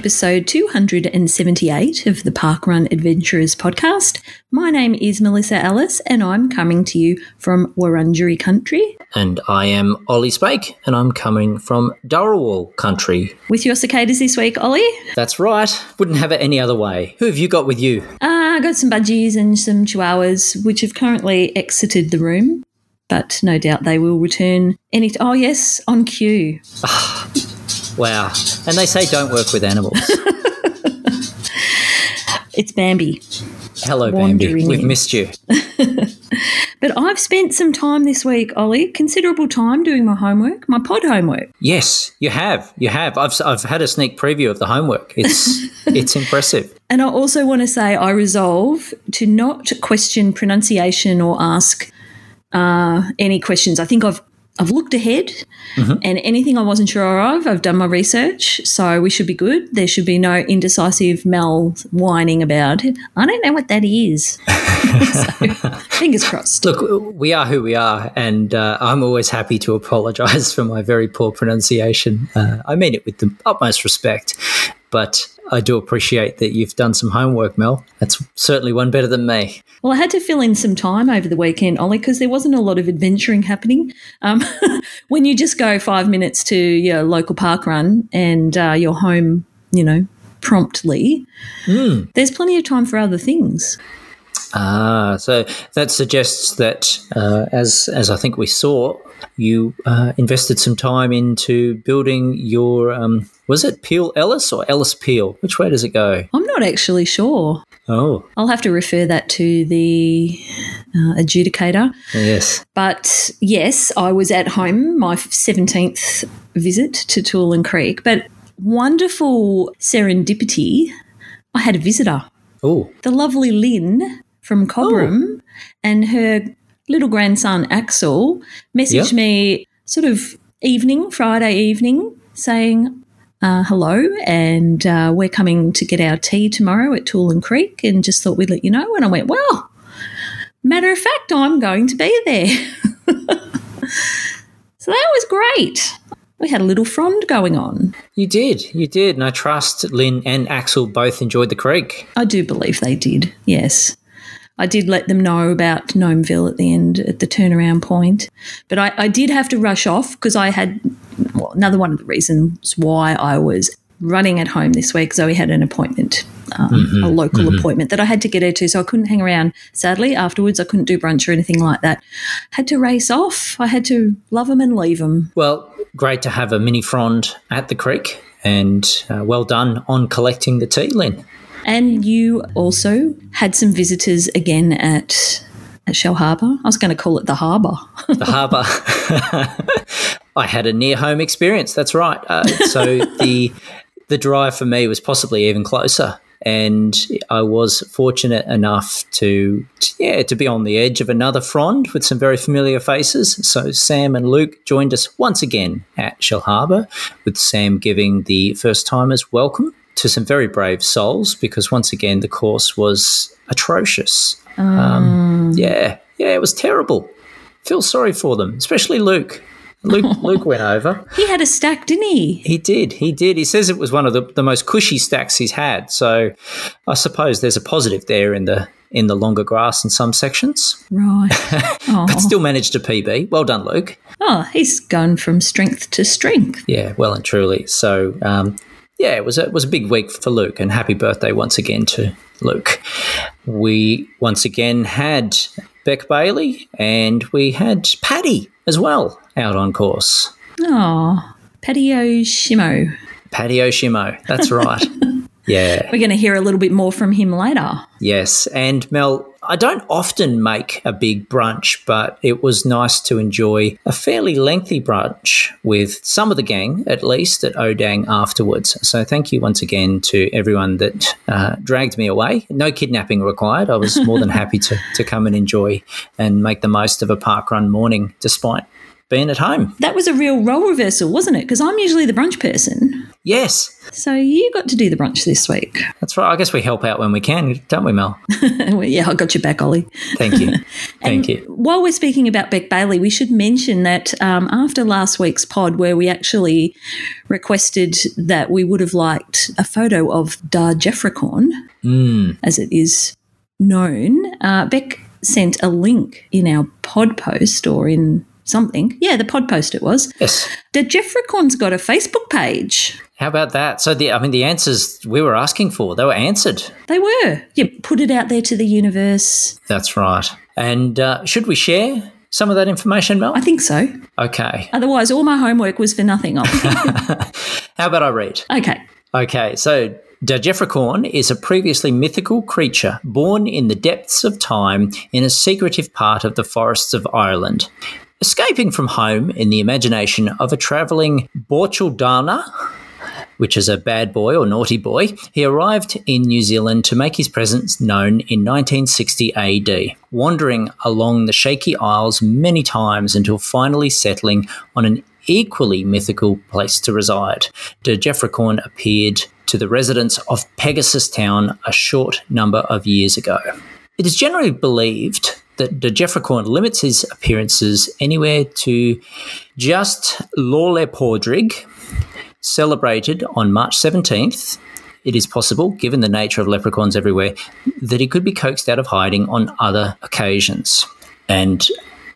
episode 278 of the Parkrun Adventurers podcast. My name is Melissa Ellis and I'm coming to you from Wurundjeri country. And I am Ollie Spake and I'm coming from Dharawal country. With your cicadas this week, Ollie? That's right. Wouldn't have it any other way. Who have you got with you? Uh, I got some budgies and some chihuahuas, which have currently exited the room, but no doubt they will return any. T- oh, yes, on cue. Wow. And they say don't work with animals. It's Bambi. Hello, Bambi. We've in. missed you. But I've spent some time this week, Ollie, considerable time doing my homework, my pod homework. Yes, you have. You have. I've, I've had a sneak preview of the homework. It's it's impressive. And I also want to say I resolve to not question pronunciation or ask uh, any questions. I think I've I've looked ahead, and anything I wasn't sure of, I've done my research, so we should be good. There should be no indecisive Mel whining about. I don't know what that is. so, fingers crossed. Look, we are who we are, and uh, I'm always happy to apologise for my very poor pronunciation. Uh, I mean it with the utmost respect, but I do appreciate that you've done some homework, Mel. That's certainly one better than me. Well, I had to fill in some time over the weekend, Ollie, because there wasn't a lot of adventuring happening. Um, when you just go five minutes to your local park run and uh, you're home, you know, promptly, there's plenty of time for other things. Ah, so that suggests that, uh, as as I think we saw, you uh, invested some time into building your. Um, was it Peel Ellis or Ellis Peel? Which way does it go? I'm not actually sure. Oh, I'll have to refer that to the uh, adjudicator. yes. But yes, I was at home, my 17th visit to Toolern Creek, but wonderful serendipity. I had a visitor. Oh, the lovely Lynn from Cobram and her little grandson Axel messaged Yeah. me sort of evening, Friday evening, saying uh, hello and uh, we're coming to get our tea tomorrow at Toolern Creek and just thought we'd let you know. And I went, well, matter of fact, I'm going to be there. so that was great. We had a little frond going on. you did, you did, and I trust Lynn and Axel both enjoyed the creek. I do believe they did, yes. I did let them know about Gnomeville at the end, at the turnaround point. But I, I did have to rush off because I had, well, another one of the reasons why I was running at home this week, Zoe had an appointment, um, a local appointment that I had to get her to. So I couldn't hang around. Sadly, afterwards, I couldn't do brunch or anything like that. Had to race off. I had to love them and leave them. Well, great to have a mini frond at the creek, and uh, well done on collecting the tea, Lynn. And you also had some visitors again at, at Shellharbour. I was going to call it the harbour. the harbour. I had a near home experience. That's right. Uh, so the the drive for me was possibly even closer, and I was fortunate enough to yeah to be on the edge of another frond with some very familiar faces. So Sam and Luke joined us once again at Shellharbour, with Sam giving the first timers welcome to some very brave souls because once again the course was atrocious. Um, yeah, yeah, it was terrible. Feel sorry for them, especially Luke. Luke, Luke went over. he had a stack, didn't he? He did. He did. He says it was one of the, the most cushy stacks he's had. So I suppose there's a positive there in the in the longer grass in some sections, Right. Oh, but still managed a PB. Well done, Luke. oh, he's gone from strength to strength. Yeah, well and truly. So um, yeah, it was a, it was a big week for Luke, and happy birthday once again to Luke. We once again had Beck Bailey, and we had Paddy as well out on course. Oh, Patio Shimo. Paddy Oshimo, that's right. yeah, We're going to hear a little bit more from him later. yes. And Mel, I don't often make a big brunch, but it was nice to enjoy a fairly lengthy brunch with some of the gang, at least at Odang afterwards. So thank you once again to everyone that uh, dragged me away. No kidnapping required. I was more than happy to, to come and enjoy and make the most of a park run morning, despite being at home. That was a real role reversal, wasn't it? Because I'm usually the brunch person. Yes, So you got to do the brunch this week. that's right. I guess we help out when we can, don't we, Mel? well, yeah, I got your back, Ollie. Thank you. Thank you. While we're speaking about Beck Bailey, we should mention that um, after last week's pod, where we actually requested that we would have liked a photo of Dar Jeffrecorn, as it is known, uh, Beck sent a link in our pod post or in something. Yeah, the pod post it was. Yes. The Jeffrecorn's got a Facebook page. How about that? So the I mean the answers we were asking for, they were answered. They were. You put it out there to the universe. That's right. And uh, should we share some of that information, Mel? I think so. Okay. Otherwise, all my homework was for nothing. How about I read? okay. Okay, so Dajefricorn is a previously mythical creature born in the depths of time in a secretive part of the forests of Ireland. Escaping from home in the imagination of a travelling Borchaldana, which is a bad boy or naughty boy, he arrived in New Zealand to make his presence known in 1960 AD, wandering along the shaky isles many times until finally settling on an equally mythical place to reside. De Jeffrecorn appeared to the residents of Pegasus Town a short number of years ago. It is generally believed that De Jeffrecorn limits his appearances anywhere to just Lorle Pordrig, celebrated on March 17th. It is possible, given the nature of leprechauns everywhere, that he could be coaxed out of hiding on other occasions. And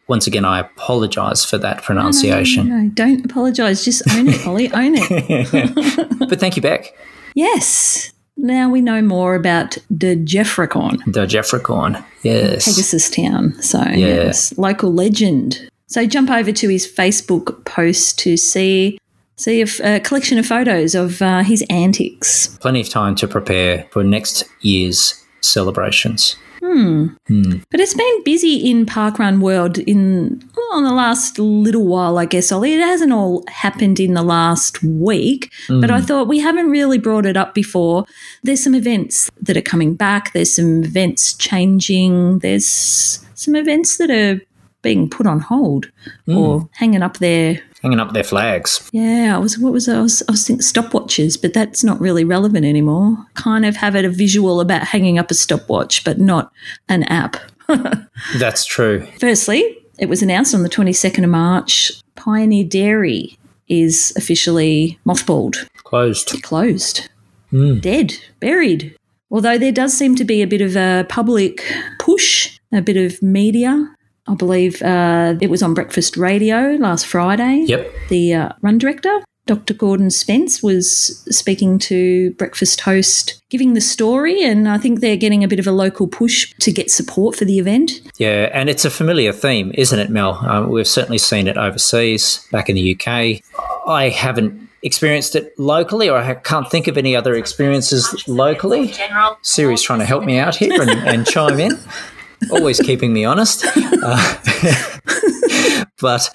once again, I apologise for that pronunciation. No, don't apologise. Just own it, Ollie. Own it. But thank you, Beck. yes. Now we know more about the Jeffrecorn, The Jeffrecorn. Yes. Pegasus Town. So, yes, local legend. So, jump over to his Facebook post to see see a collection of photos of uh, his antics. Plenty of time to prepare for next year's celebrations. Hmm. Hmm. But it's been busy in Parkrun World in well, in the last little while, I guess, Ollie. It hasn't all happened in the last week, but I hmm. thought we haven't really brought it up before. There's some events that are coming back. There's some events changing. There's some events that are being put on hold or hmm. hanging up there. Hanging up their flags. Yeah, I was what was I was I was thinking stopwatches, but that's not really relevant anymore. Kind of have it a visual about hanging up a stopwatch, but not an app. That's true. Firstly, it was announced on the 22nd of March Pioneer Dairy is officially mothballed, Closed. closed, hmm. dead, buried. Although there does seem to be a bit of a public push, a bit of media. I believe uh, it was on Breakfast Radio last Friday. Yep. The uh, run director, Dr. Gordon Spence, was speaking to breakfast host, giving the story, and I think they're getting a bit of a local push to get support for the event. Yeah, and it's a familiar theme, isn't it, Mel? Uh, we've certainly seen it overseas, back in the UK. I haven't experienced it locally, or I can't think of any other experiences locally. Siri's trying to help me out here and, and chime in, always keeping me honest. Uh, but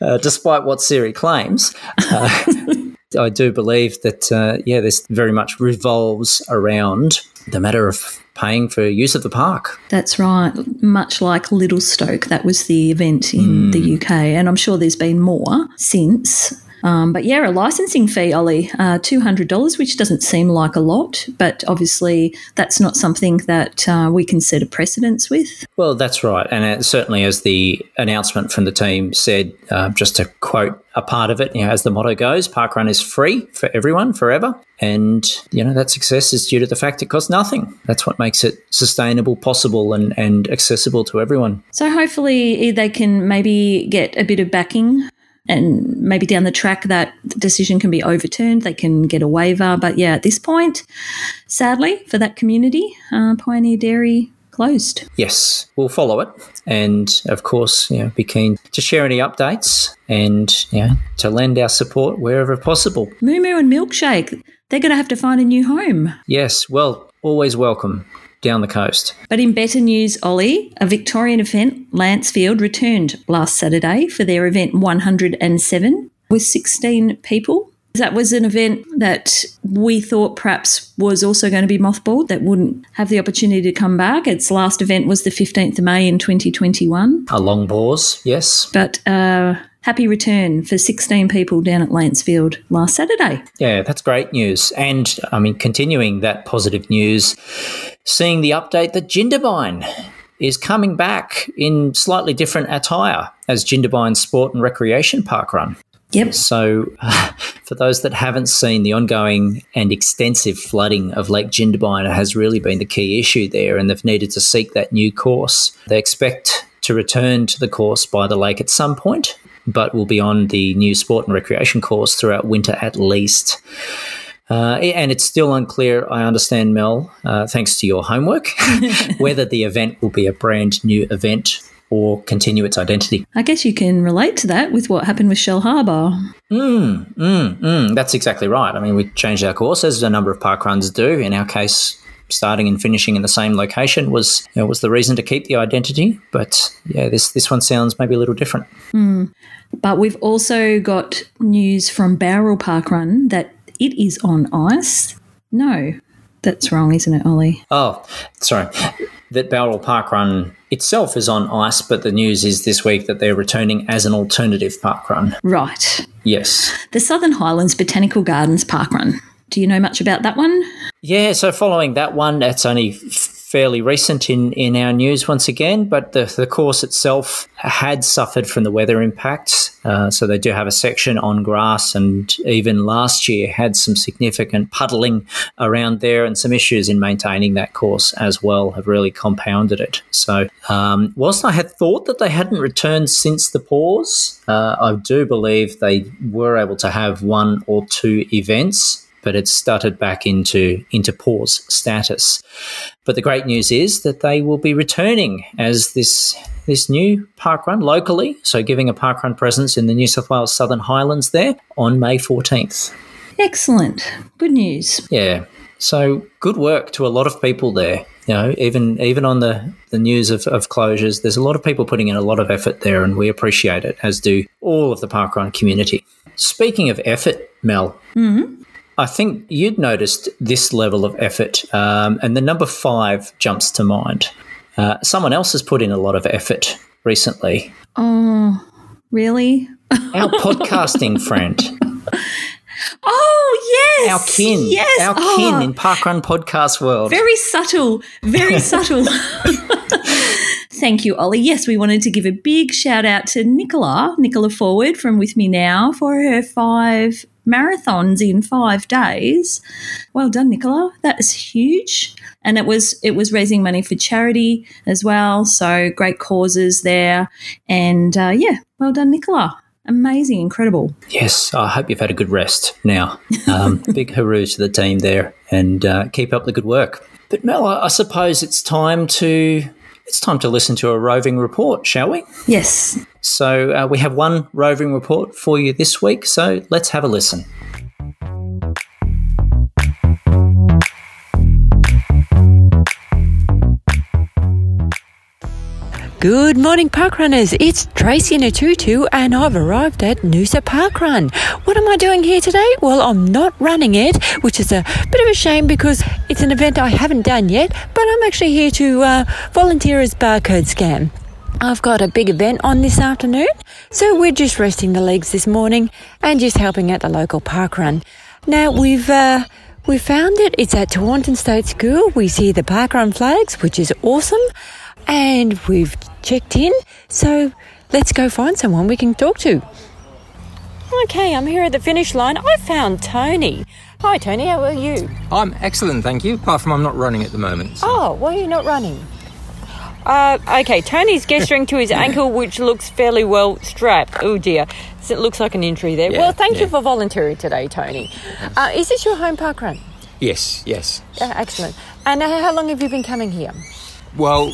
uh, despite what Siri claims, uh, I do believe that, uh, yeah, this very much revolves around the matter of paying for use of the park. That's right. Much like Little Stoke, that was the event in the UK, and I'm sure there's been more since. Um, but yeah, a licensing fee, Ollie, uh, $200, which doesn't seem like a lot, but obviously that's not something that uh, we can set a precedence with. Well, that's right. And uh, certainly, as the announcement from the team said, uh, just to quote a part of it, you know, as the motto goes, Parkrun is free for everyone forever. And, you know, that success is due to the fact it costs nothing. That's what makes it sustainable, possible, and, and accessible to everyone. So hopefully they can maybe get a bit of backing and maybe down the track that decision can be overturned. They can get a waiver. But yeah, at this point, sadly for that community, uh, Pioneer Dairy closed. Yes, we'll follow it. And of course, you know, be keen to share any updates and, you know, to lend our support wherever possible. Moo Moo and Milkshake, they're going to have to find a new home. Yes, well, always welcome down the coast. But in better news, Ollie, a Victorian event, Lancefield, returned last Saturday for their event 107 with 16 people. That was an event that we thought perhaps was also going to be mothballed, that wouldn't have the opportunity to come back. Its last event was the 15th of May in 2021. A long pause, yes. But uh, happy return for 16 people down at Lancefield last Saturday. Yeah, that's great news. And I mean, continuing that positive news, seeing the update that Jindabyne is coming back in slightly different attire as Jindabyne Sport and Recreation Park Run. Yep. So, uh, for those that haven't seen, the ongoing and extensive flooding of Lake Jindabyne has really been the key issue there, and they've needed to seek that new course. They expect to return to the course by the lake at some point, but will be on the new sport and recreation course throughout winter at least. Uh, and it's still unclear, I understand, Mel, uh, thanks to your homework, whether the event will be a brand new event or continue its identity. I guess you can relate to that with what happened with Shellharbour. Mm, mm, mm, that's exactly right. I mean, we changed our course, as a number of park runs do. In our case, starting and finishing in the same location was you know, was the reason to keep the identity. But yeah, this this one sounds maybe a little different. Mm. But we've also got news from Bowral Park Run that it is on ice. No, that's wrong, isn't it, Ollie? Oh, sorry. That Bowral Park Run itself is on ice, but the news is this week that they're returning as an alternative park run. Right. Yes. The Southern Highlands Botanical Gardens Park Run. Do you know much about that one? Yeah, so following that one, that's only fairly recent in, in our news once again, but the, the course itself had suffered from the weather impacts. Uh, so they do have a section on grass, and even last year had some significant puddling around there, and some issues in maintaining that course as well have really compounded it. So, um, whilst I had thought that they hadn't returned since the pause, uh, I do believe they were able to have one or two events but it's started back into into pause status. But the great news is that they will be returning as this this new park run locally, so giving a park run presence in the New South Wales Southern Highlands there on May 14th. Excellent. Good news. Yeah. So good work to a lot of people there. You know, even even on the, the news of, of closures, there's a lot of people putting in a lot of effort there, and we appreciate it, as do all of the parkrun community. Speaking of effort, Mel, mm-hmm. I think you'd noticed this level of effort, um, and the number five jumps to mind. Uh, someone else has put in a lot of effort recently. Oh, really? Our podcasting friend. Oh yes, our kin, yes, our oh, kin in Parkrun podcast world. Very subtle, very subtle. Thank you, Ollie. Yes, we wanted to give a big shout out to Nicola, Nicola Forward from With Me Now for her five marathons in five days. Well done, Nicola. That is huge. And it was it was raising money for charity as well. So great causes there. And uh, yeah, well done, Nicola. Amazing, incredible. Yes, I hope you've had a good rest now. Um, big hooroo to the team there and uh, keep up the good work. But Mel, I suppose it's time to it's time to listen to a roving report, shall we? Yes. So uh, we have one roving report for you this week, so let's have a listen. Good morning, parkrunners. It's Tracy in a tutu, and I've arrived at Noosa Parkrun. What am I doing here today? Well, I'm not running it, which is a bit of a shame because it's an event I haven't done yet, but I'm actually here to uh, volunteer as barcode scan. I've got a big event on this afternoon, so we're just resting the legs this morning and just helping at the local park run. Now, we've. Uh, we found it. It's at Tewantin State School. We see the parkrun flags, which is awesome and we've checked in. So let's go find someone we can talk to. Okay, I'm here at the finish line. I found Tony. Hi, Tony. How are you? I'm excellent, thank you. Apart from I'm not running at the moment. So. Oh, why are you not running? Uh, okay, Tony's gesturing to his ankle, which looks fairly well strapped. Oh dear, it looks like an injury there. Yeah, well, thank yeah. you for volunteering today, Tony. Uh, is this your home park run? Yes, yes. Uh, excellent. And how long have you been coming here? Well,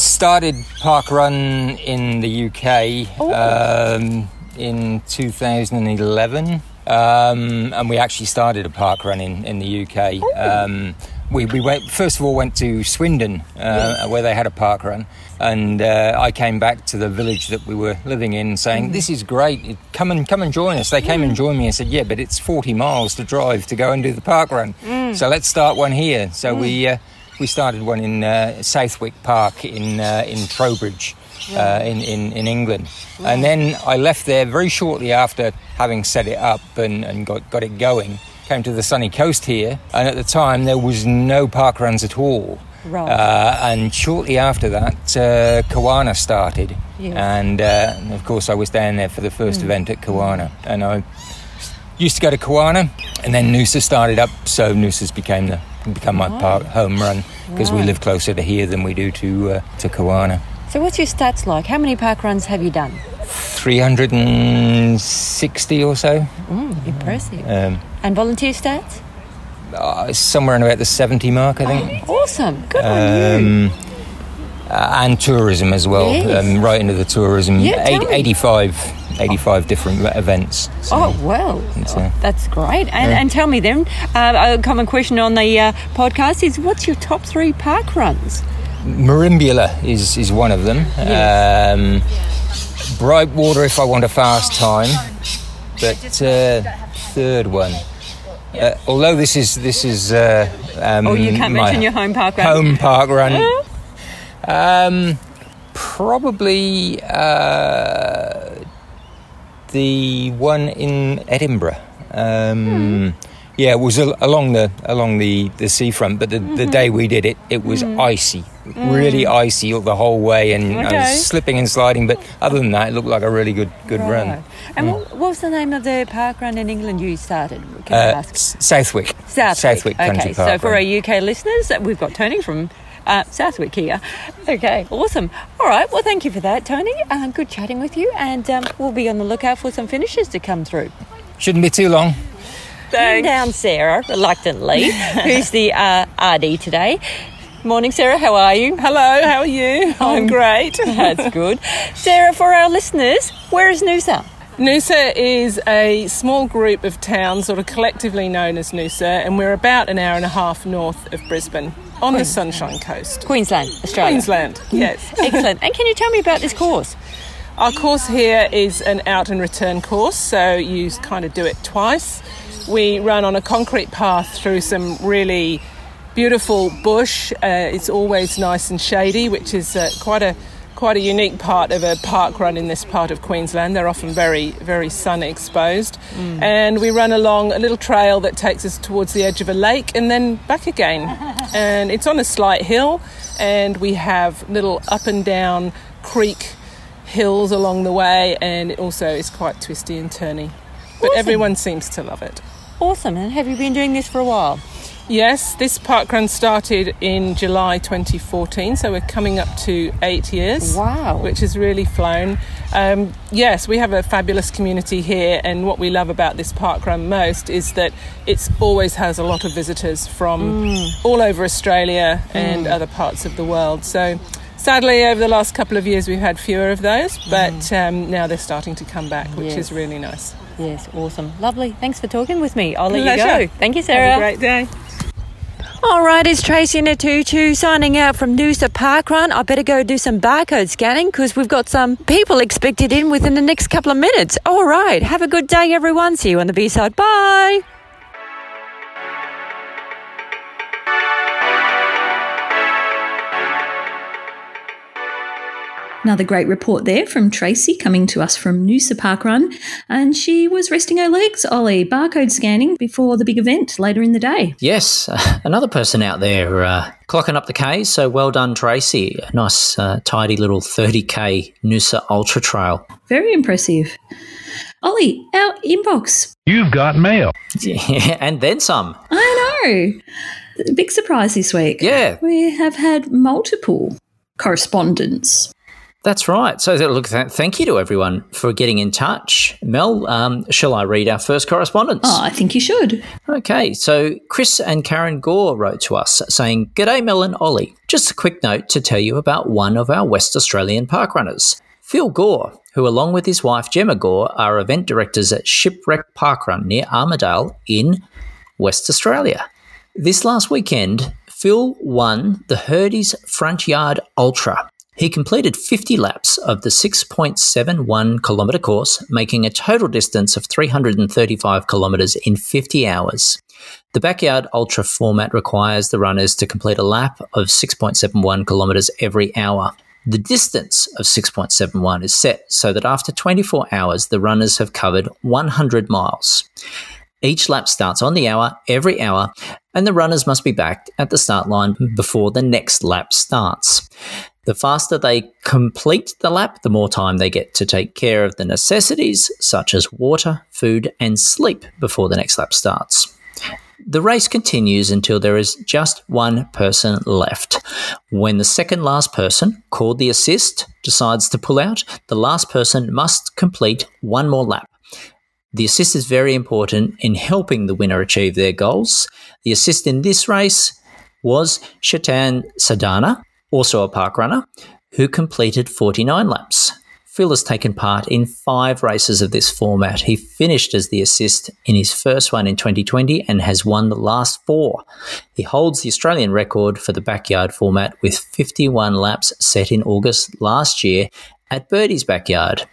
started park run in the UK um, in 2011. Um, and we actually started a park run in, in the UK. Um, we, we went first of all went to Swindon uh, where they had a park run, and uh, I came back to the village that we were living in, saying, mm. "This is great! Come and come and join us." They came mm. and joined me and said, "Yeah, but it's 40 miles to drive to go and do the park run, mm. so let's start one here." So we mm. uh, we started one in uh, Southwick Park in uh, in Trowbridge. uh, in, in, in England. And then I left there very shortly after having set it up and, and got, got it going. Came to the sunny coast here, and at the time there was no park runs at all. Right. Uh, and shortly after that, uh, Kawana started. Yes. And uh, of course, I was down there for the first event at Kawana. And I used to go to Kawana, and then Noosa started up, so Noosa's became the become my park home run because we live closer to here than we do to uh, to Kawana. So, what's your stats like? How many park runs have you done? 360 or so, Impressive. um, And volunteer stats? uh, somewhere in about the 70 mark, I think. Awesome. Good on you. Um, uh, and tourism as well, Yes. um, right into the tourism. Yeah, tell Eight- 85, 85 different events. So Oh, well, it's, uh, that's great. And, and tell me then, uh, a common question on the uh, podcast is what's your top three park runs? Merimbula is, is one of them. Yes. Um, Brightwater if I want a fast time, but uh, third one. Uh, although this is this is uh, um, Oh, you can't mention your home park run. home park run. um, probably uh, the one in Edinburgh. Um, Yeah, it was al- along the along the, the seafront, but the, the day we did it, it was icy, really icy the whole way, and I was slipping and sliding. But other than that, it looked like a really good good Right. run. And what, what was the name of the park run in England you started? Can Uh, Southwick, Southwick. Southwick Country okay, Park. so for run. our UK listeners, we've got Tony from uh, Southwick here. Okay, awesome. All right, well, thank you for that, Tony. Uh, good chatting with you, and um, we'll be on the lookout for some finishes to come through. shouldn't be too long. And down Sarah, reluctantly, who's the uh, RD today. Morning, Sarah. How are you? Hello, how are you? I'm great. That's good. Sarah, for our listeners, where is Noosa? Noosa is a small group of towns, sort of collectively known as Noosa, and we're about an hour and a half north of Brisbane on the Sunshine Coast. Queensland, Australia. Queensland, yes. Excellent. And can you tell me about this course? Our course here is an out and return course, so you kind of do it twice. We run on a concrete path through some really beautiful bush. Uh, it's always nice and shady, which is uh, quite a quite a unique part of a park run in this part of Queensland. They're often very very sun exposed, mm. and we run along a little trail that takes us towards the edge of a lake and then back again. and it's on a slight hill, and we have little up and down creek hills along the way, and it also is quite twisty and turny. But Awesome. everyone seems to love it. Awesome. And have you been doing this for a while? Yes, this park run started in July 2014, so we're coming up to eight years. Wow. Which has really flown. Um, yes, we have a fabulous community here, and what we love about this park run most is that it always has a lot of visitors from all over Australia and other parts of the world. So, sadly, over the last couple of years, we've had fewer of those, but um, now they're starting to come back, which Yes. is really nice. Yes, awesome. Lovely. Thanks for talking with me. I'll let you Pleasure. go. Thank you, Sarah. Have a great day. All right, it's Tracy in a tutu signing out from Noosa Park Run. I better go do some barcode scanning because we've got some people expected in within the next couple of minutes. All right, have a good day, everyone. See you on the B side. Bye. Another great report there from Tracy coming to us from Noosa Park Run. And she was resting her legs, Ollie, barcode scanning before the big event later in the day. Yes, another person out there uh, clocking up the Ks. So well done, Tracy. A nice, uh, tidy little 30k Noosa Ultra Trail. Very impressive. Ollie, our inbox. You've got mail. Yeah, and then some. I know. Big surprise this week. Yeah. We have had multiple correspondence. That's right. So, look, thank you to everyone for getting in touch. Mel, um, shall I read our first correspondence? Oh, I think you should. Okay, so Chris and Karen Gore wrote to us saying, G'day, Mel and Ollie. Just a quick note to tell you about one of our West Australian park runners, Phil Gore, who, along with his wife Gemma Gore, are event directors at Shipwreck Park Run near Armadale in West Australia. This last weekend, Phil won the Birdie's Front Yard Ultra. He completed 50 laps of the 6.71 kilometre course, making a total distance of 335 kilometres in 50 hours. The Backyard Ultra format requires the runners to complete a lap of 6.71 kilometres every hour. The distance of 6.71 is set so that after 24 hours, the runners have covered 100 miles. Each lap starts on the hour, every hour, and the runners must be back at the start line before the next lap starts. The faster they complete the lap, the more time they get to take care of the necessities such as water, food, and sleep before the next lap starts. The race continues until there is just one person left. When the second last person, called the assist, decides to pull out, the last person must complete one more lap. The assist is very important in helping the winner achieve their goals. The assist in this race was Chetan Sadhana, also a park runner, who completed 49 laps. Phil has taken part in five races of this format. He finished as the assist in his first one in 2020 and has won the last four. He holds the Australian record for the backyard format with 51 laps set in August last year at Birdie's Backyard.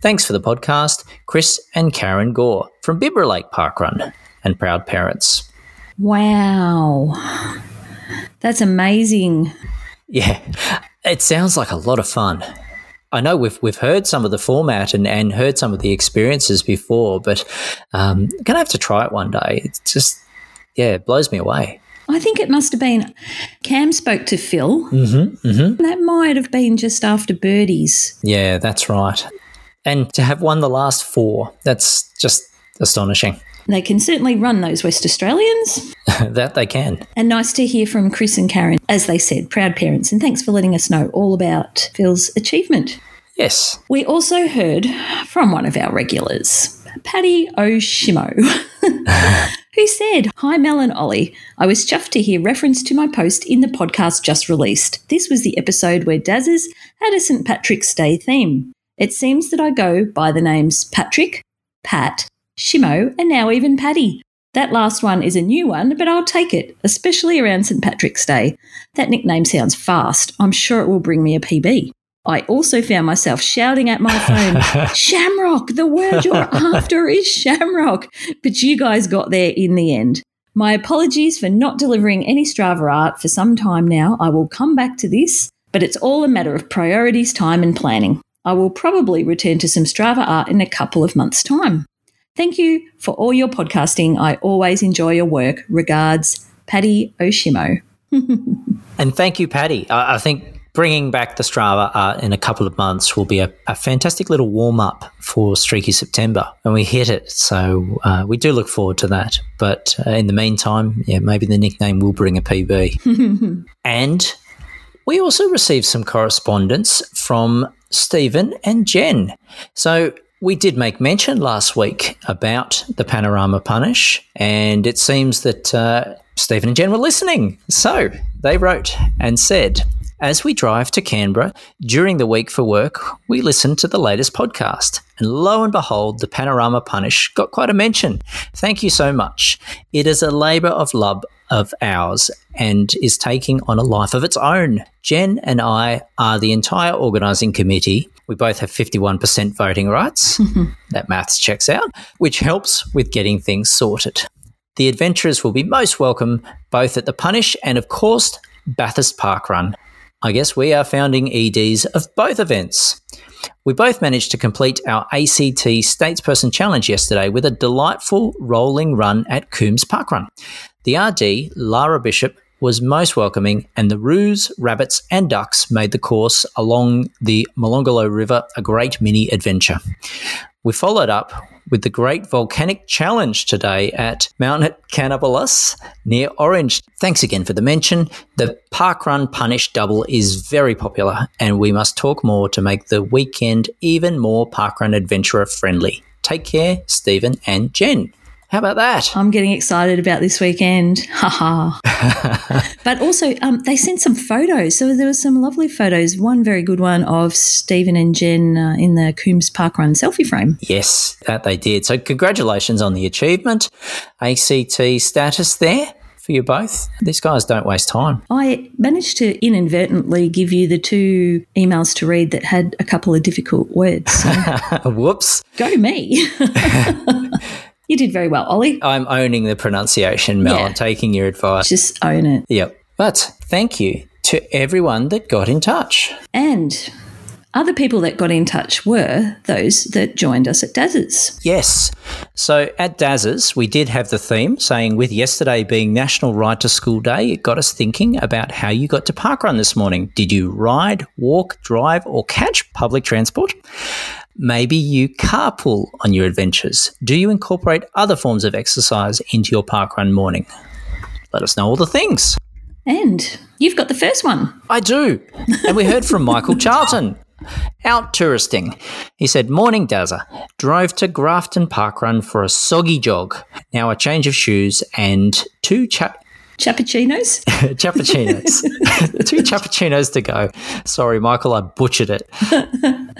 Thanks for the podcast, Chris and Karen Gore from Bibra Lake Parkrun and proud parents. Wow. That's amazing. Yeah, it sounds like a lot of fun. I know we've we've heard some of the format and, and heard some of the experiences before, but um, I'm gonna have to try it one day. It just yeah, it blows me away. I think it must have been Cam spoke to Phil. Mm-hmm, mm-hmm. That might have been just after birdies. Yeah, that's right. And to have won the last four, that's just astonishing. They can certainly run those West Australians. that they can. And nice to hear from Chris and Karen, as they said, proud parents. And thanks for letting us know all about Phil's achievement. Yes. We also heard from one of our regulars, Paddy Oshimo, who said, Hi, Mel and Ollie. I was chuffed to hear reference to my post in the podcast just released. This was the episode where Daz's had a St. Patrick's Day theme. It seems that I go by the names Patrick, Pat, Shimo, and now even Paddy. That last one is a new one, but I'll take it, especially around St. Patrick's Day. That nickname sounds fast. I'm sure it will bring me a PB. I also found myself shouting at my phone, Shamrock, the word you're after is Shamrock. But you guys got there in the end. My apologies for not delivering any Strava art for some time now. I will come back to this, but it's all a matter of priorities, time, and planning. I will probably return to some Strava art in a couple of months' time. Thank you for all your podcasting. I always enjoy your work. Regards, Paddy Oshimo. and thank you, Paddy. I, I, think bringing back the Strava art in a couple of months will be a, a fantastic little warm up for Streaky September when we hit it. So uh, we do look forward to that. But uh, in the meantime, yeah, maybe the nickname will bring a PB. and we also received some correspondence from Stephen and Jen. So we did make mention last week about the Panorama Punish, and it seems that uh, Stephen and Jen were listening. So they wrote and said, as we drive to Canberra during the week for work, we listened to the latest podcast. And lo and behold, the Panorama Punish got quite a mention. Thank you so much. It is a labour of love of ours and is taking on a life of its own. Jen and I are the entire organising committee we both have 51% voting rights. that maths checks out, which helps with getting things sorted. The adventurers will be most welcome both at the Punish and, of course, Bathurst Park Run. I guess we are founding EDs of both events. We both managed to complete our ACT Statesperson Challenge yesterday with a delightful rolling run at Coombs Park Run. The RD, Lara Bishop, was most welcoming, and the roos, rabbits, and ducks made the course along the Molonglo River a great mini adventure. We followed up with the Great Volcanic Challenge today at Mount Canobolas near Orange. Thanks again for the mention. The Parkrun Punish Double is very popular, and we must talk more to make the weekend even more Parkrun adventurer friendly. Take care, Stephen and Jen. How about that? I'm getting excited about this weekend. Haha. but also, um, they sent some photos. So there were some lovely photos. One very good one of Stephen and Jen uh, in the Coombs Park Run selfie frame. Yes, that they did. So congratulations on the achievement. ACT status there for you both. These guys don't waste time. I managed to inadvertently give you the two emails to read that had a couple of difficult words. So. Whoops. Go me. You did very well, Ollie. I'm owning the pronunciation, Mel. Yeah. I'm taking your advice. Just own it. Yep. But thank you. to everyone that got in touch. And other people that got in touch were those that joined us at Dazzers. Yes. So at Dazzers, we did have the theme saying, with yesterday being National Ride to School Day, it got us thinking about how you got to parkrun this morning. Did you ride, walk, drive, or catch public transport? Maybe you carpool on your adventures. Do you incorporate other forms of exercise into your parkrun morning? Let us know all the things. And you've got the first one. I do. And we heard from Michael Charlton. Out touristing. He said, Morning Dazza. Drove to Grafton Parkrun for a soggy jog. Now a change of shoes and two cha- Chappuccinos? Chappuccinos. Two chappuccinos to go. Sorry, Michael, I butchered it.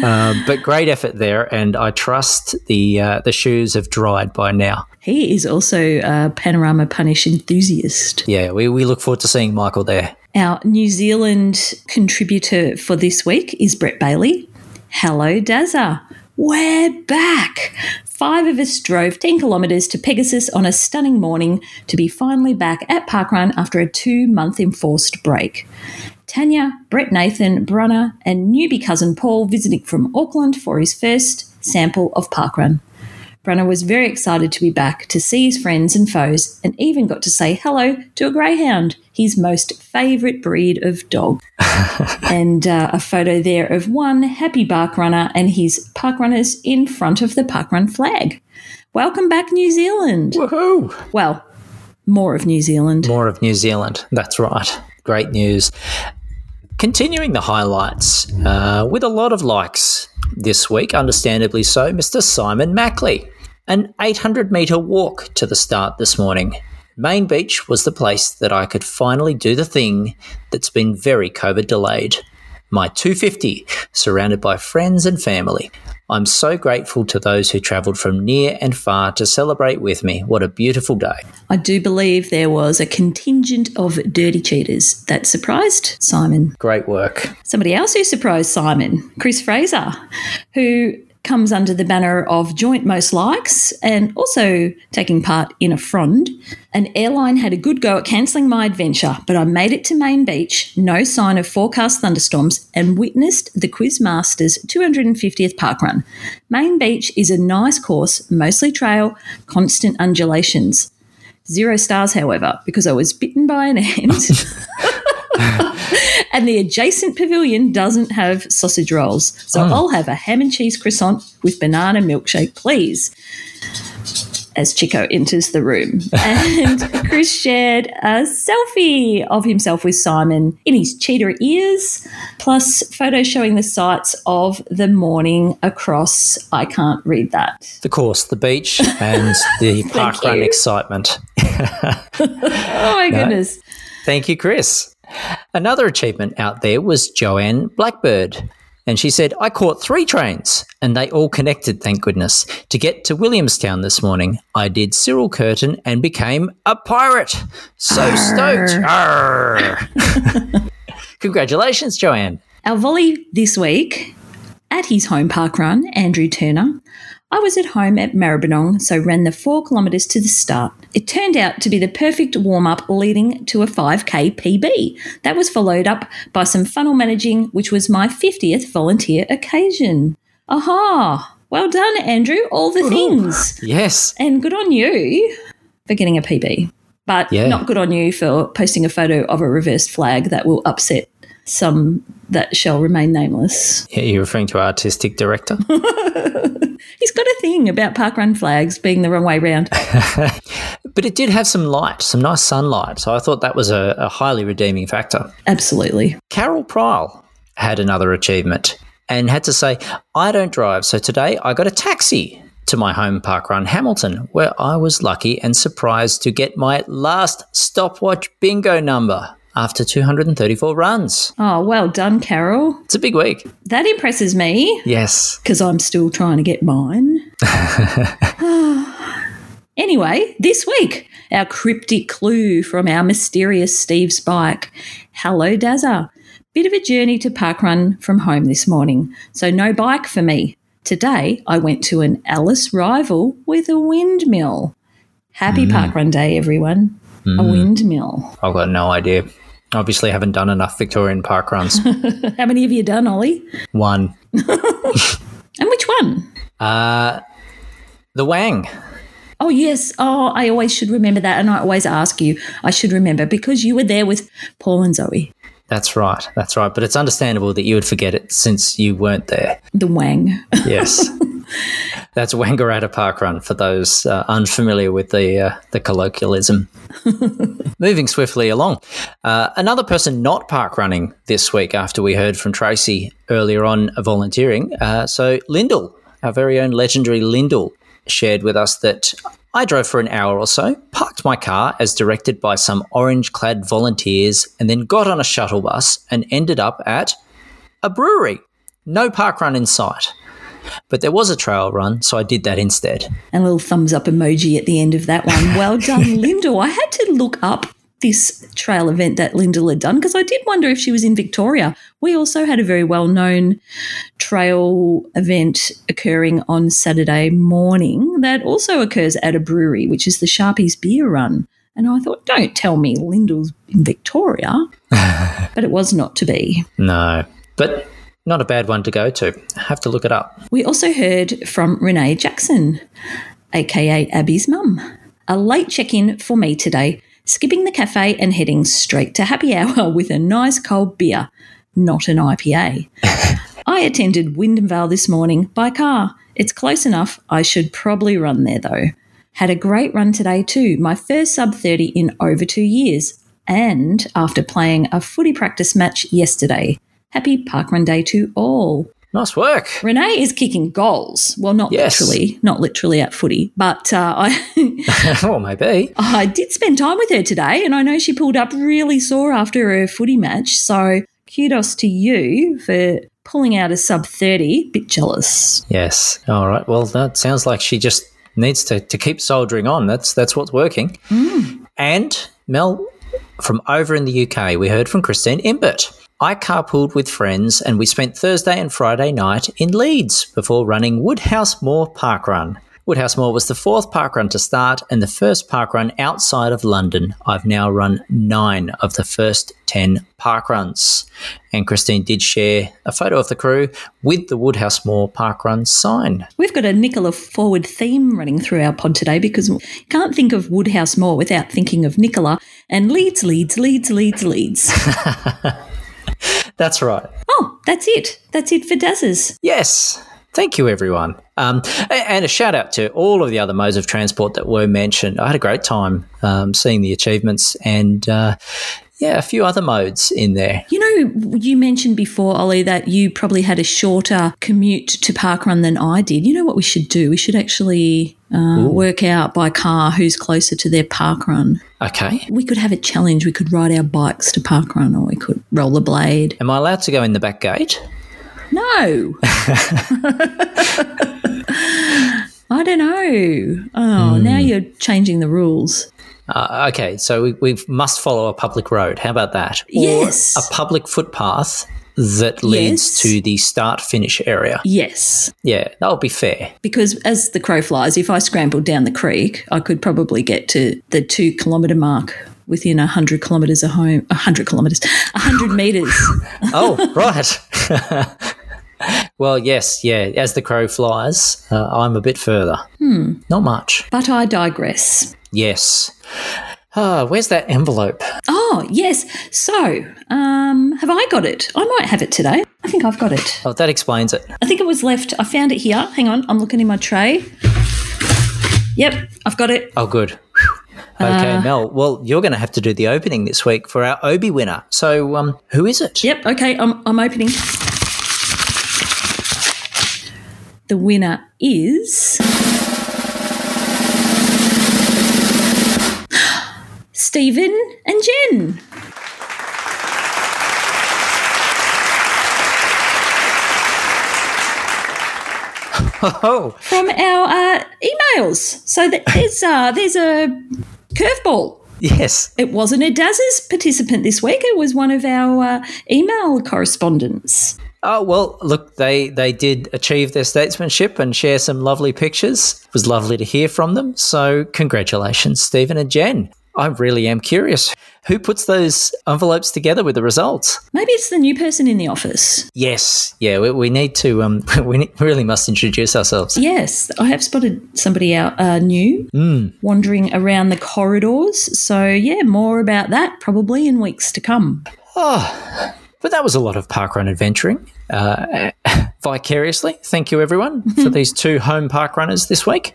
Uh, but great effort there, and I trust the uh, the shoes have dried by now. He is also a panorama punish enthusiast. Yeah, we, we look forward to seeing Michael there. Our New Zealand contributor for this week is Brett Bailey. Hello, Dazza. We're back. Five of us drove 10 kilometres to Pegasus on a stunning morning to be finally back at Parkrun after a two month enforced break. Tanya, Brett Nathan, Brunner, and newbie cousin Paul visiting from Auckland for his first sample of Parkrun. Brunner was very excited to be back to see his friends and foes and even got to say hello to a greyhound, his most favourite breed of dog. and uh, a photo there of one happy park runner and his park runners in front of the parkrun flag. Welcome back, New Zealand. Woohoo! Well, more of New Zealand. More of New Zealand. That's right. Great news. Continuing the highlights uh, with a lot of likes this week, understandably so, Mr. Simon Mackley. An 800 metre walk to the start this morning. Main Beach was the place that I could finally do the thing that's been very COVID delayed. My 250, surrounded by friends and family. I'm so grateful to those who travelled from near and far to celebrate with me. What a beautiful day. I do believe there was a contingent of dirty cheaters that surprised Simon. Great work. Somebody else who surprised Simon, Chris Fraser, who comes under the banner of Joint Most Likes and also taking part in a frond. An airline had a good go at cancelling my adventure, but I made it to Main Beach, no sign of forecast thunderstorms, and witnessed the Quizmasters 250th parkrun. Main Beach is a nice course, mostly trail, constant undulations. Zero stars, however, because I was bitten by an ant. and the adjacent pavilion doesn't have sausage rolls. So oh. I'll have a ham and cheese croissant with banana milkshake, please. As Chico enters the room. And Chris shared a selfie of himself with Simon in his cheetah ears, plus photos showing the sights of the morning across. I can't read that. The course, the beach, and the parkrun excitement. Oh my goodness. Thank you, Chris. Another achievement out there was Joanne Blackbird. And she said, I caught three trains and they all connected, thank goodness. To get to Williamstown this morning, I did Cyril Curtin and became a pirate. So stoked. Arr. Congratulations, Joanne. Our volley this week at his home park run, Andrew Turner. I was at home at Maribyrnong, so ran the four kilometres to the start. It turned out to be the perfect warm up leading to a 5k PB. That was followed up by some funnel managing, which was my 50th volunteer occasion. Aha! Well done, Andrew. All the things. Yes. And good on you for getting a PB. But Yeah. not good on you for posting a photo of a reversed flag that will upset some that shall remain nameless. Yeah, you're referring to our artistic director? He's thing about parkrun flags being the wrong way round. but it did have some light, some nice sunlight. So I thought that was a, a highly redeeming factor. Absolutely. Carol Pryle had another achievement and had to say, I don't drive, so today I got a taxi to my home park run, Hamilton, where I was lucky and surprised to get my last stopwatch bingo number after 234 runs. Oh, well done, Carol. It's a big week. That impresses me Yes. because I'm still trying to get mine. anyway, this week, our cryptic clue from our mysterious Steve Spike. Hello, Dazza. Bit of a journey to parkrun from home this morning, so no bike for me. Today, I went to an Alice rival with a windmill. Happy mm. parkrun day, everyone. A mm. windmill. I've got no idea. Obviously, haven't done enough Victorian park runs. How many have you done, Ollie? One. And which one? Uh, The Wang. Oh, yes. Oh, I always should remember that. And I always ask you, I should remember because you were there with Paul and Zoe, That's right. That's right. But it's understandable that you would forget it since you weren't there. the Wang. Yes. That's Wangaratta Park Run for those uh, unfamiliar with the uh, the colloquialism. Moving swiftly along, uh, another person not park running this week after we heard from Tracey earlier on volunteering. Uh, so Lyndall, our very own legendary Lyndall, shared with us that I drove for an hour or so, parked my car as directed by some orange-clad volunteers, and then got on a shuttle bus and ended up at a brewery. No park run in sight. But there was a trail run, so I did that instead. and a little thumbs up emoji at the end of that one. Well done, Lyndall. I had to look up this trail event that Lyndall had done because I did wonder if she was in Victoria. We also had a very well known trail event occurring on Saturday morning that also occurs at a brewery, which is the Sharpies Beer Run. And I thought, don't tell me Lyndall's in Victoria. but it was not to be. No, but not a bad one to go to. Have to look it up. We also heard from Renee Jackson, aka Abby's mum. A late check in for me today, skipping the cafe and heading straight to happy hour with a nice cold beer, not an IPA. I attended Wyndham Vale this morning by car. It's close enough. I should probably run there though. Had a great run today too, my first sub 30 in over two years, and after playing a footy practice match yesterday. Happy Parkrun Day to all. Nice work. Renee is kicking goals. Well, not Yes. literally, not literally at footy, but uh, I oh, maybe. I did spend time with her today, and I know she pulled up really sore after her footy match. So kudos to you for pulling out a sub thirty. Bit jealous. Yes. All right. Well, that sounds like she just needs to, to keep soldiering on. That's that's what's working. And Mel, from over in the UK, we heard from Christine Imbert. I carpooled with friends and we spent Thursday and Friday night in Leeds before running Woodhouse Moor Park Run. Woodhouse Moor was the fourth park run to start and the first park run outside of London. I've now run nine of the first 10 park runs. And Christine did share a photo of the crew with the Woodhouse Moor Park Run sign. We've got a Nicola forward theme running through our pod today because you can't think of Woodhouse Moor without thinking of Nicola and Leeds, Leeds, Leeds, Leeds, Leeds. That's right. oh, that's it. That's it for Dazza's. Yes. Thank you, everyone. Um, and a shout out to all of the other modes of transport that were mentioned. I had a great time um, seeing the achievements and, uh, yeah, a few other modes in there. You know, you mentioned before, Ollie, that you probably had a shorter commute to parkrun than I did. You know what we should do? We should actually uh, work out by car who's closer to their parkrun. Okay. We could have a challenge. We could ride our bikes to parkrun, or we could rollerblade. Am I allowed to go in the back gate? No. I don't know. Oh, now you're changing the rules. Uh, okay, so we, we must follow a public road. How about that? Or Yes. a public footpath that leads Yes. to the start finish area. Yes, Yeah, that would be fair. because as the crow flies, if I scrambled down the creek, I could probably get to the two kilometre mark within a hundred kilometres of home. A hundred kilometres, a hundred metres. Oh, right. Well, yes, yeah. As the crow flies, uh, I'm a bit further. Hmm. Not much. But I digress. Yes. Ah, where's that envelope? Oh yes. So, um, have I got it? I might have it today. I think I've got it. Oh, that explains it. I think it was left. I found it here. Hang on, I'm looking in my tray. Yep, I've got it. Oh, good. Okay, Mel. Well, you're going to have to do the opening this week for our Obi winner. So, um, who is it? Yep. Okay, I'm I'm opening. The winner is Stephen and Jen. Oh, from our uh, emails. So that there's uh, there's a curveball. yes. It wasn't a Dazza's participant this week. It was one of our uh, email correspondents. Oh well, look, they they did achieve their statesmanship and share some lovely pictures. It was lovely to hear from them. So, congratulations, Stephen and Jen. I really am curious. Who puts those envelopes together with the results? Maybe it's the new person in the office. Yes, yeah, we, we need to. Um, we really must introduce ourselves. Yes, I have spotted somebody out uh, new wandering around the corridors. So yeah, more about that probably in weeks to come. But that was a lot of parkrun adventuring uh, vicariously. Thank you, everyone, for these two home park runners this week.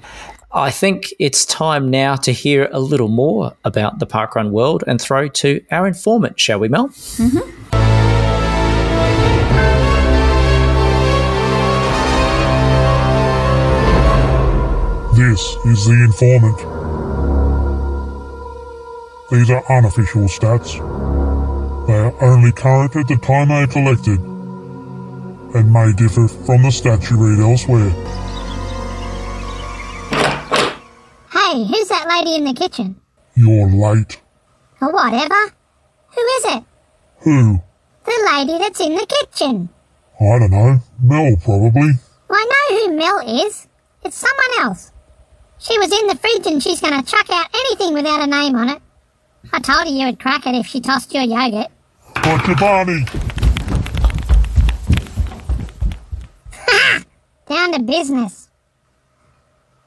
I think it's time now to hear a little more about the parkrun world and throw to our informant, shall we, Mel? This is the informant. These are unofficial stats. They are only current at the time they are collected and may differ from the stats you read elsewhere. Hey, who's that lady in the kitchen? You're late. Or whatever. Who is it? Who? The lady that's in the kitchen. I don't know. Mel, probably. Well, I know who Mel is. It's someone else. She was in the fridge and she's going to chuck out anything without a name on it. I told her you would crack it if she tossed your yogurt. Down to business.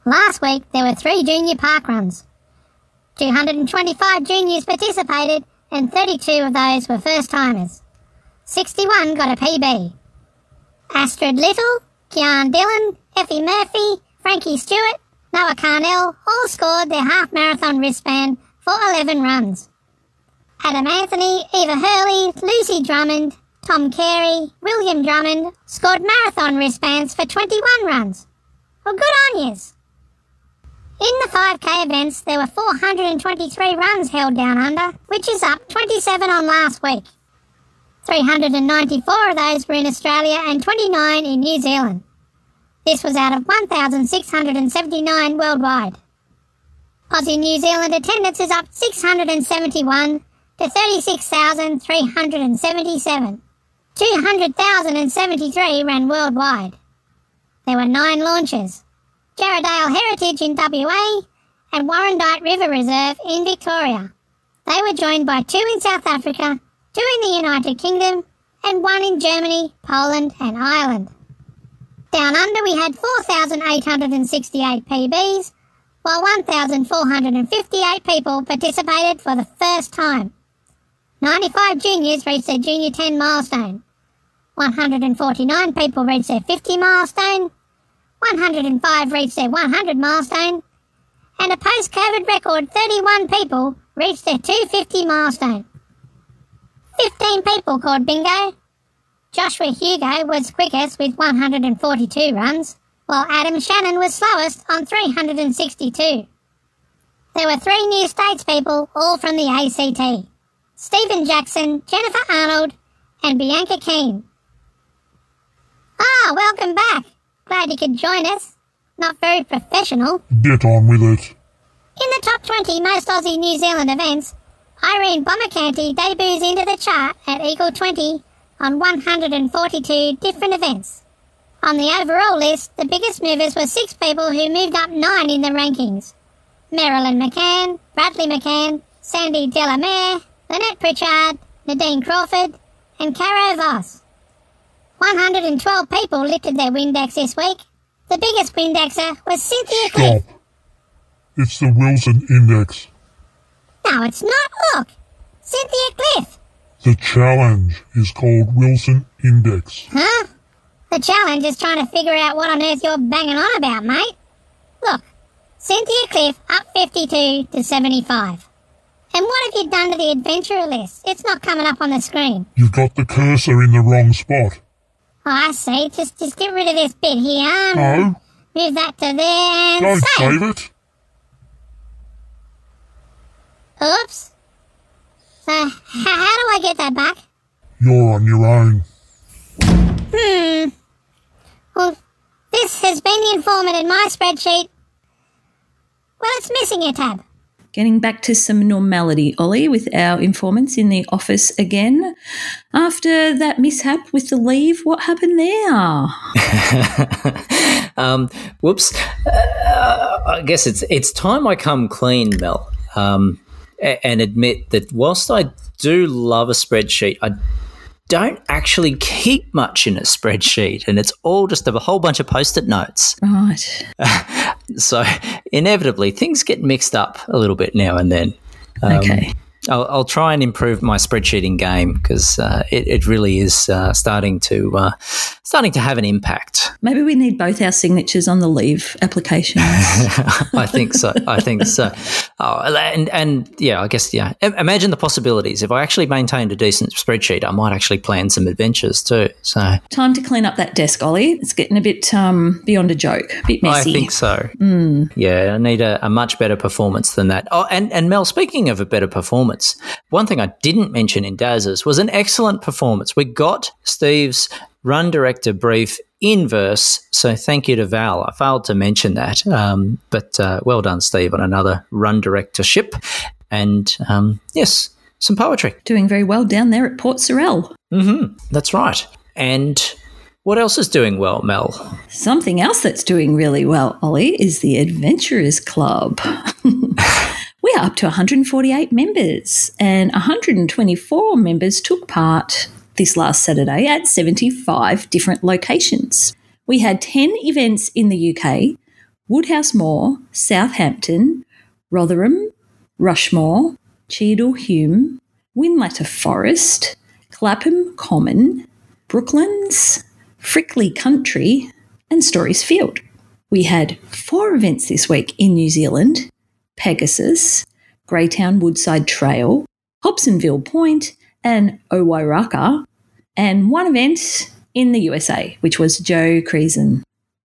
Last week there were three junior park runs. 225 juniors participated and 32 of those were first timers. 61 got a PB. Astrid Little, Kian Dillon, Effie Murphy, Frankie Stewart, Noah Carnell all scored their half marathon wristband for 11 runs. Adam Anthony, Eva Hurley, Lucy Drummond, Tom Carey, William Drummond scored marathon wristbands for 21 runs. Well, good on yous. In the 5k events, there were 423 runs held down under, which is up 27 on last week. 394 of those were in Australia and 29 in New Zealand. This was out of 1,679 worldwide. Aussie New Zealand attendance is up 671 to 36,377. 200,073 ran worldwide. There were nine launches. Jarradale Heritage in WA and Warrandyte River Reserve in Victoria. They were joined by two in South Africa, two in the United Kingdom, and one in Germany, Poland, and Ireland. Down under, we had 4,868 PBs, while 1,458 people participated for the first time. 95 juniors reached their Junior 10 milestone. 149 people reached their 50 milestone. 105 reached their 100 milestone. And a post-COVID record 31 people reached their 250 milestone. 15 people called bingo. Joshua Hugo was quickest with 142 runs, while Adam Shannon was slowest on 362. There were three new states people, all from the ACT. Stephen Jackson, Jennifer Arnold, and Bianca Keane. Ah, welcome back. Glad you could join us. Not very professional. Get on with it. In the top 20 most Aussie New Zealand events, Irene Bommercanty debuts into the chart at equal 20 on 142 different events. On the overall list, the biggest movers were six people who moved up nine in the rankings. Marilyn McCann, Bradley McCann, Sandy Delamere, Lynette Pritchard, Nadine Crawford, and Caro Voss. 112 people lifted their Windex this week. The biggest Windexer was Cynthia Cliff. Stop. It's the Wilson Index. No, it's not. Look. Cynthia Cliff. The challenge is called Wilson Index. Huh? The challenge is trying to figure out what on earth you're banging on about, mate. Look. Cynthia Cliff up 52 to 75. And what have you done to the adventurer list? It's not coming up on the screen. You've got the cursor in the wrong spot. Oh, I see. Just, just get rid of this bit here. No, Move that to there and don't save. save it. Oops. So, h- how do I get that back? You're on your own. Hmm. Well, this has been the informant in my spreadsheet. Well, it's missing a tab. Getting back to some normality, Ollie, with our informants in the office again. After that mishap with the leave, what happened there? um, whoops. Uh, I guess it's it's time I come clean, Mel. Um, and admit that whilst I do love a spreadsheet, I don't actually keep much in a spreadsheet, and it's all just a whole bunch of post-it notes. Right. So inevitably, things get mixed up a little bit now and then. Um, Okay. I'll, I'll try and improve my spreadsheeting game because uh, it, it really is uh, starting to uh, starting to have an impact. Maybe we need both our signatures on the leave applications. I think so. I think so. Oh, and and yeah, I guess yeah. Imagine the possibilities. If I actually maintained a decent spreadsheet, I might actually plan some adventures too. So Time to clean up that desk, Ollie. It's getting a bit um, beyond a joke, a bit messy. I think so. Yeah, I need a, a much better performance than that. Oh, and, and Mel, speaking of a better performance, one thing I didn't mention in Daz's was an excellent performance. We got Steve's run director brief in verse, so thank you to Val. I failed to mention that, um, but uh, well done, Steve, on another run directorship. And um, yes, some poetry. Doing very well down there at Port Sorell. That's right. And what else is doing well, Mel? Something else that's doing really well, Ollie, is the Adventurers Club. we are up to 148 members, and 124 members took part this last Saturday at 75 different locations. We had 10 events in the UK Woodhouse Moor, Southampton, Rotherham, Rushmoor, Cheadle Hulme, Whinlatter Forest, Clapham Common, Brooklands, Frickley Country, and Storey's Field. We had four events this week in New Zealand Pegasus, Greytown Woodside Trail, Hobsonville Point, and Owairaka, and one event in the USA, which was Joe Creason.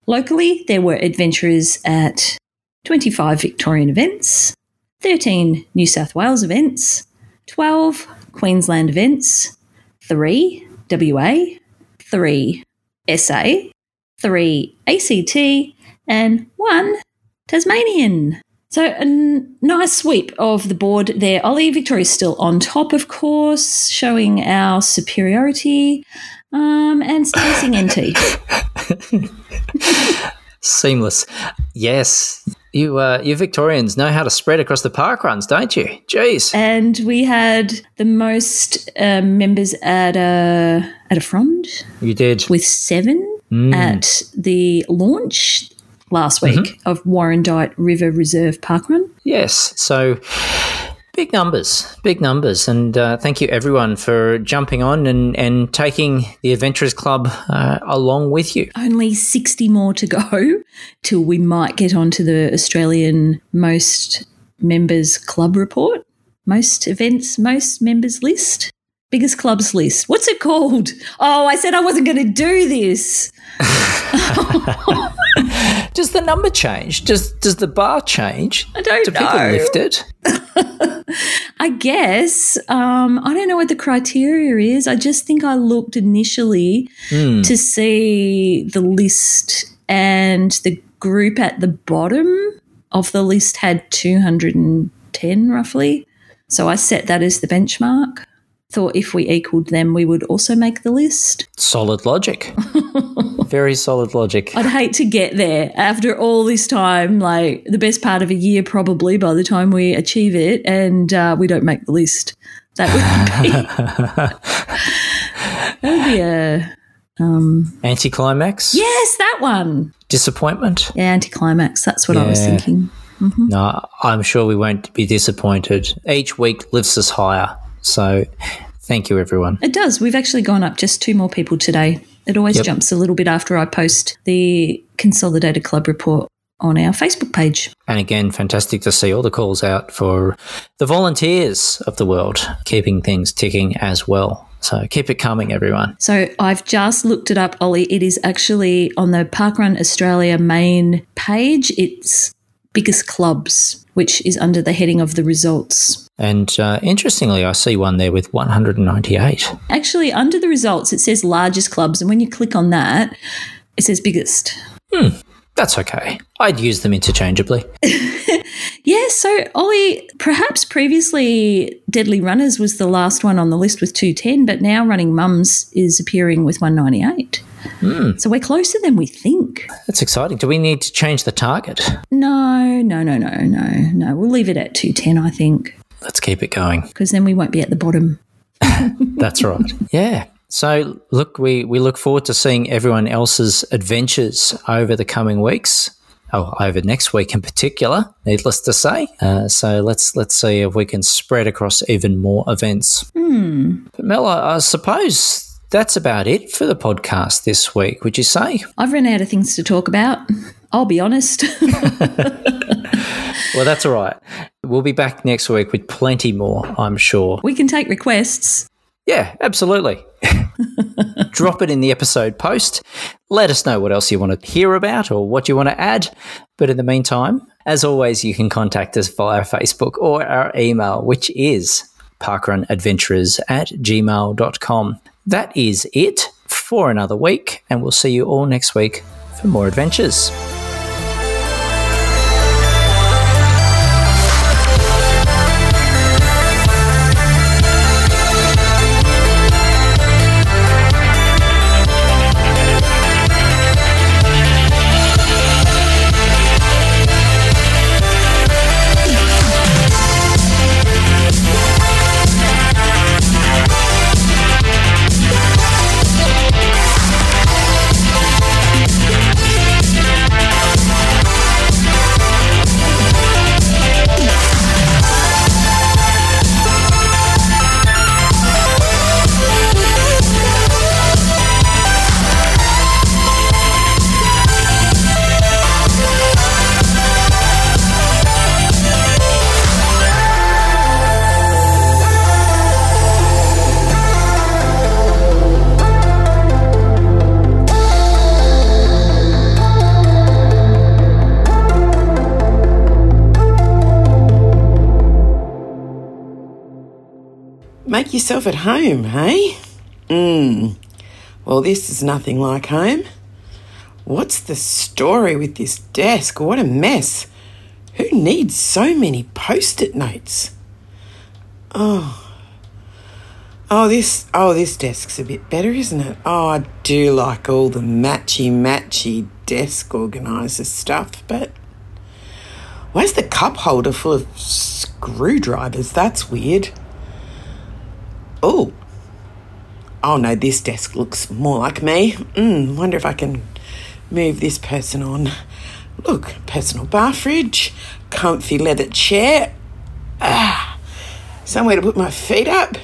Locally, there were adventurers at 25 Victorian events, 13 New South Wales events, 12 Queensland events, 3 WA, 3 SA, 3 ACT, and 1 Tasmanian. So a nice sweep of the board there. Ollie Victoria's still on top, of course, showing our superiority. Um, and Stacey NT. Seamless. Yes. You, uh, you Victorians know how to spread across the park runs, don't you? Jeez. and we had the most uh, members at a at a front You did. with seven at the launch last week of Warrandyte River Reserve Parkrun. Yes. So big numbers, big numbers. And uh, thank you, everyone, for jumping on and, and taking the Adventurers Club uh, along with you. Only 60 more to go till we might get onto the Australian most members club report, most events, most members list. Biggest clubs list. What's it called? Oh, I said I wasn't going to do this. Does the number change? Does does the bar change? I don't Do people lift it? I guess. Um, I don't know what the criteria is. I just think I looked initially to see the list, and the group at the bottom of the list had 210 roughly. So I set that as the benchmark. Thought if we equaled them, we would also make the list. Solid logic. Very solid logic. I'd hate to get there after all this time, like the best part of a year, probably by the time we achieve it, and uh, we don't make the list. That would be that would be a Anticlimax? yes, that one. Disappointment? Yeah, anticlimax. That's what I was Yeah. thinking. No, I'm sure we won't be disappointed. Each week lifts us higher. So thank you, everyone. It does. We've actually gone up just two more people today. It always Yep. jumps a little bit after I post the consolidated club report on our Facebook page. And again, fantastic to see all the calls out for the volunteers of the world, keeping things ticking as well. So keep it coming, everyone. So I've just looked it up, Ollie. It is actually on the Parkrun Australia main page. It's biggest clubs, which is under the heading of the results. And uh, interestingly, I see one there with 198. Actually, under the results, it says largest clubs, and when you click on that, it says biggest. Hmm. That's okay. I'd use them interchangeably. Yeah, so Ollie, perhaps previously Deadly Runners was the last one on the list with 210, but now Running Mums is appearing with 198. So we're closer than we think. That's exciting. Do we need to change the target? No, no, no, no, no, no. We'll leave it at 210, I think. Let's keep it going. because then we won't be at the bottom. That's right. Yeah. So look, we, we look forward to seeing everyone else's adventures over the coming weeks. Oh, over next week in particular, needless to say. Uh, so let's let's see if we can spread across even more events. But Mel, I, I suppose that's about it for the podcast this week. Would you say? I've run out of things to talk about. I'll be honest. Well, that's all right. We'll be back next week with plenty more, I'm sure. we can take requests. Yeah, absolutely. Drop it in the episode post. Let us know what else you want to hear about or what you want to add. But in the meantime, as always, you can contact us via Facebook or our email, which is parkrunadventurers at gmail.com. That is it for another week, and we'll see you all next week for more adventures. Yourself at home, hey? Mmm. Well, this is nothing like home. What's the story with this desk? What a mess. Who needs so many post it notes? Oh. Oh, this oh this desk's a bit better, isn't it? Oh, I do like all the matchy matchy desk organizer stuff, but where's the cup holder full of screwdrivers? That's weird. Oh. Oh no, this desk looks more like me. Mm, wonder if I can move this person on. Look, personal bar fridge, comfy leather chair. Ah, somewhere to put my feet up.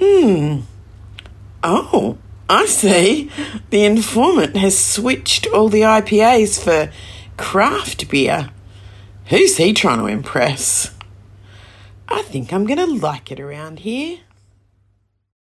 Hmm. Oh, I see. The informant has switched all the IPAs for craft beer. Who's he trying to impress? I think I'm going to like it around here.